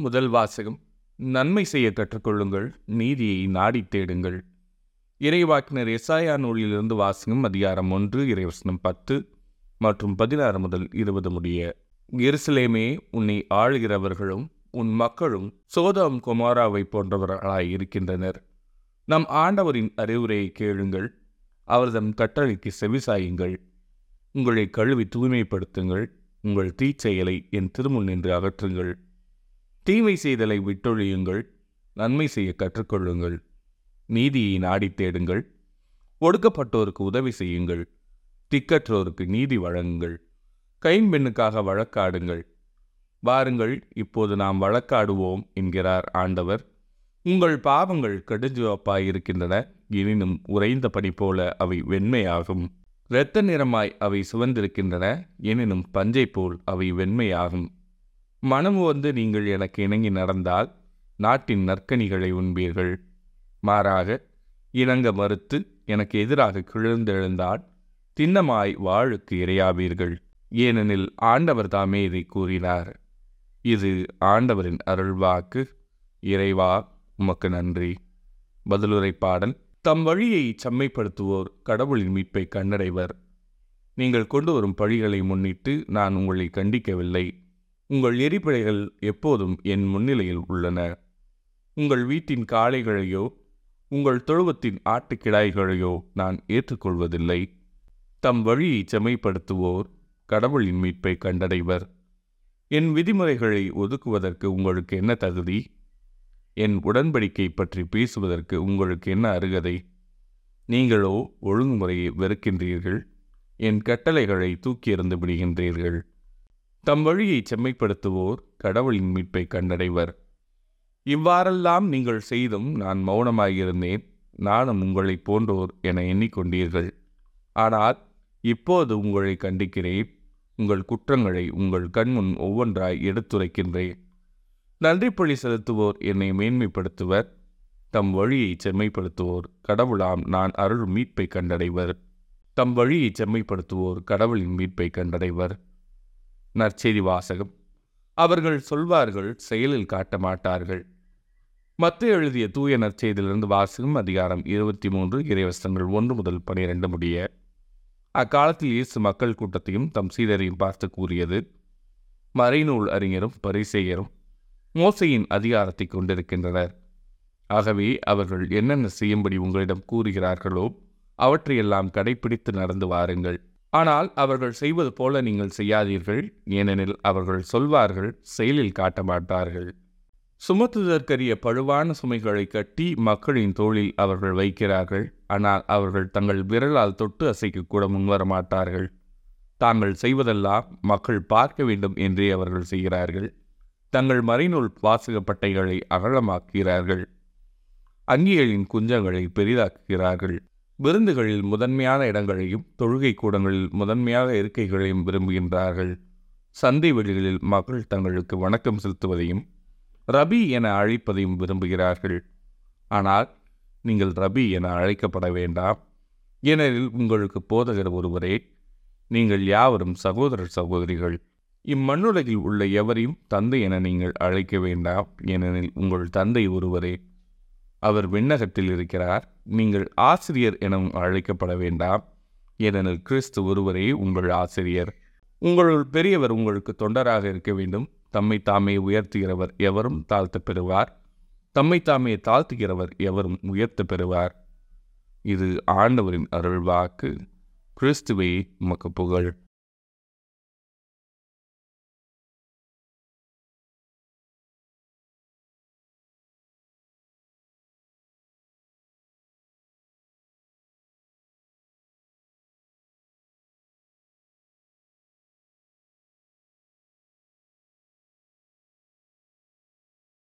முதல் வாசகம். நன்மை செய்ய கற்றுக்கொள்ளுங்கள் நீதியை நாடித் தேடுங்கள். இறைவாக்கினர் எசாயா நூலிலிருந்து வாசகம் அதிகாரம் ஒன்று இறைவசனம் பத்து மற்றும் பதினாறு முதல் இருபது முடிய எருசலேமே உன்னை ஆளுகிறவர்களும் உன் மக்களும் சோதம் குமாராவை போன்றவர்களாய் இருக்கின்றனர். நம் ஆண்டவரின் அறிவுரையை கேளுங்கள் அவர்தம் கட்டளைக்கு செவிசாயுங்கள். உங்களை கழுவி தூய்மைப்படுத்துங்கள் உங்கள் தீச்செயலை என் திருமுன் நின்று அகற்றுங்கள். தீமை செய்தலை விட்டொழியுங்கள் நன்மை செய்ய கற்றுக்கொள்ளுங்கள். நீதியை நாடித் தேடுங்கள். ஒடுக்கப்பட்டோருக்கு உதவி செய்யுங்கள். திக்கற்றோருக்கு நீதி வழங்குங்கள். கைம்பெண்ணுக்காக வழக்காடுங்கள். வாருங்கள் இப்போது நாம் வழக்காடுவோம் என்கிறார் ஆண்டவர். உங்கள் பாவங்கள் கடுஞ்சிவப்பாய் இருக்கின்றன எனினும் உறைந்த பனி போல அவை வெண்மையாகும். இரத்த நிறமாய் அவை சுவந்திருக்கின்றன எனினும் பஞ்சை போல் அவை வெண்மையாகும். மனமு வந்து நீங்கள் எனக்கு இணங்கி நடந்தால் நாட்டின் நற்கனிகளை உண்பீர்கள். மாறாக இணங்க மறுத்து எனக்கு எதிராக கிழந்தெழுந்தால் திண்ணமாய் வாழுக்கு இரையாவீர்கள். ஏனெனில் ஆண்டவர் தாமே இதை கூறினார். இது ஆண்டவரின் அருள்வாக்கு. இறைவா உமக்கு நன்றி. பதிலுரை பாடல் தம் வழியை செம்மைப்படுத்துவோர் கடவுளின் மீட்பை கண்டடைவர். நீங்கள் கொண்டு வரும் பழிகளை முன்னிட்டு நான் உங்களை கண்டிக்கவில்லை. உங்கள் எரிபடைகள் எப்போதும் என் முன்னிலையில் உள்ளன. உங்கள் வீட்டின் காளைகளையோ உங்கள் தொழுவத்தின் ஆட்டுக்கிடாய்களையோ நான் ஏற்றுக்கொள்வதில்லை. தம் வழியை செம்மைப்படுத்துவோர் கடவுளின் மீட்பை கண்டடைவர். என் விதிமுறைகளை ஒதுக்குவதற்கு உங்களுக்கு என்ன தகுதி? என் உடன்படிக்கை பற்றி பேசுவதற்கு உங்களுக்கு என்ன அருகதை? நீங்களோ ஒழுங்குமுறையை வெறுக்கின்றீர்கள். என் கட்டளைகளை தூக்கி எறிந்து விடுகின்றீர்கள். தம் வழியை செம்மைப்படுத்துவோர் கடவுளின் மீட்பை கண்டடைவர். இவ்வாறெல்லாம் நீங்கள் செய்தும் நான் மௌனமாயிருந்தேன். நானும் உங்களைப் போன்றோர் என எண்ணிக்கொண்டீர்கள். ஆனால் இப்போது உங்களை கண்டிக்கிறேன். உங்கள் குற்றங்களை உங்கள் கண்முன் ஒவ்வொன்றாய் எடுத்துரைக்கின்றேன். நன்றிப்பழி செலுத்துவோர் என்னை மேன்மைப்படுத்துவர். தம் வழியை செம்மைப்படுத்துவோர் கடவுளாம் நான் அருள் மீட்பை கண்டடைவர். தம் வழியை செம்மைப்படுத்துவோர் கடவுளின் மீட்பை கண்டடைவர். நற்செய்தி வாசகம். அவர்கள் சொல்வார்கள் செயலில் காட்ட மாட்டார்கள். மத்து எழுதிய தூய நற்செய்தியிலிருந்து வாசகம் அதிகாரம் இருபத்தி மூன்று இறைவசங்கள் ஒன்று முதல் பனிரெண்டு முடிய அக்காலத்தில் இயேசு மக்கள் கூட்டத்தையும் தம் சீடரையும் பார்த்து கூறியது மறைநூல் அறிஞரும் பரிசெயரும் மோசையின் அதிகாரத்தை கொண்டிருக்கின்றனர். ஆகவே அவர்கள் என்னென்ன செய்யும்படி உங்களிடம் கூறுகிறார்களோ அவற்றையெல்லாம் கடைபிடித்து நடந்து வாருங்கள். ஆனால் அவர்கள் செய்வது போல நீங்கள் செய்யாதீர்கள் ஏனெனில் அவர்கள் சொல்வார்கள் செயலில் காட்ட மாட்டார்கள் சுமத்துதற்கரிய பழுவான சுமைகளை கட்டி மக்களின் தோளில் அவர்கள் வைக்கிறார்கள் ஆனால் அவர்கள் தங்கள் விரலால் தொட்டு அசைக்கக்கூட முன்வர மாட்டார்கள் தாங்கள் செய்வதெல்லாம் மக்கள் பார்க்க வேண்டும் என்றே அவர்கள் செய்கிறார்கள். தங்கள் மறைநூல் வாசகப்பட்டைகளை அகலமாக்குகிறார்கள். அங்கிகளின் குஞ்சங்களை பெரிதாக்குகிறார்கள். விருந்துகளில் முதன்மையான இடங்களையும் தொழுகை கூடங்களில் முதன்மையான இருக்கைகளையும் விரும்புகின்றார்கள். சந்தை வெளிகளில் மக்கள் தங்களுக்கு வணக்கம் செலுத்துவதையும் ரபி என அழைப்பதையும் விரும்புகிறார்கள். ஆனால் நீங்கள் ரபி என அழைக்கப்பட வேண்டாம். ஏனெனில் உங்களுக்கு போதகர் ஒருவரே நீங்கள் யாவரும் சகோதரர் சகோதரிகள். இம்மண்ணுலகில் உள்ள எவரையும் தந்தை என நீங்கள் அழைக்க வேண்டாம். ஏனெனில் உங்கள் தந்தை ஒருவரே. அவர் விண்ணகத்தில் இருக்கிறார். நீங்கள் ஆசிரியர் எனவும் அழைக்கப்பட வேண்டாம். ஏனெனில் கிறிஸ்து ஒருவரே உங்கள் ஆசிரியர். உங்களுள் பெரியவர் உங்களுக்கு தொண்டராக இருக்க வேண்டும். தம்மை தாமே உயர்த்துகிறவர் எவரும் தாழ்த்த பெறுவார். தம்மை தாமே தாழ்த்துகிறவர் எவரும் உயர்த்த பெறுவார். இது ஆண்டவரின் அருள்வாக்கு. கிறிஸ்துவை மக்கு புகழ்.